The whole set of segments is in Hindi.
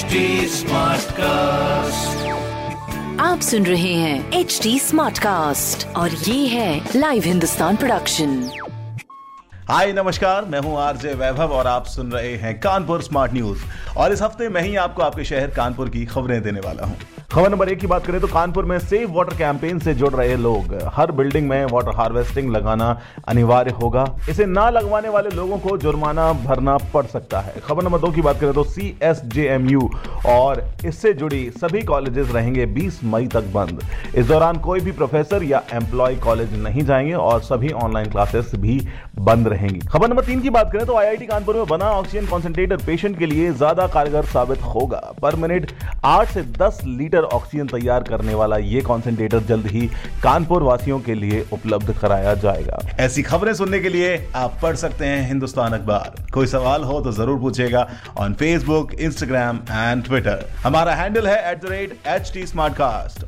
HD कास्ट आप सुन रहे हैं एच डी स्मार्ट कास्ट और ये है लाइव हिंदुस्तान प्रोडक्शन हाय नमस्कार। मैं हूँ आरजे वैभव और आप सुन रहे हैं कानपुर स्मार्ट न्यूज़ और इस हफ़्ते मैं ही आपको आपके शहर कानपुर की खबरें देने वाला हूँ। खबर नंबर एक की बात करें तो कानपुर में सेव वाटर कैंपेन से जुड़ रहे लोग। हर बिल्डिंग में वाटर हार्वेस्टिंग लगाना अनिवार्य होगा। इसे ना लगवाने वाले लोगों को जुर्माना भरना पड़ सकता है। खबर नंबर दो की बात करें तो C S J M U और इससे जुड़ी सभी कॉलेजेस रहेंगे 20 मई तक बंद। इस दौरान कोई भी प्रोफेसर या एम्प्लॉय कॉलेज नहीं जाएँगे और सभी ऑनलाइन क्लासेस भी बंद रहेंगी। खबर नंबर तीन की बात करें तो आईआईटी कानपुर में बना ऑक्सीजन कॉन्सेंट्रेटर पेशेंट के लिए ज़्यादा कारगर साबित होगा। पर मिनट आठ से दस लीटर ऑक्सीजन तैयार करने वाला ये कॉन्सेंट्रेटर जल्द ही कानपुर वासियों के लिए उपलब्ध कराया जाएगा। ऐसी खबरें सुनने के लिए आप पढ़ सकते हैं हिंदुस्तान अखबार। कोई सवाल हो तो ज़रूर पूछेगा on Facebook Instagram and Twitter हमारा हैंडल है एट एच टी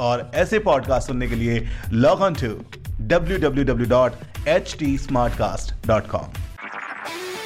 और ऐसे पॉडकास्ट सुनने के लिए लॉग ऑन टू www.htsmartcast.com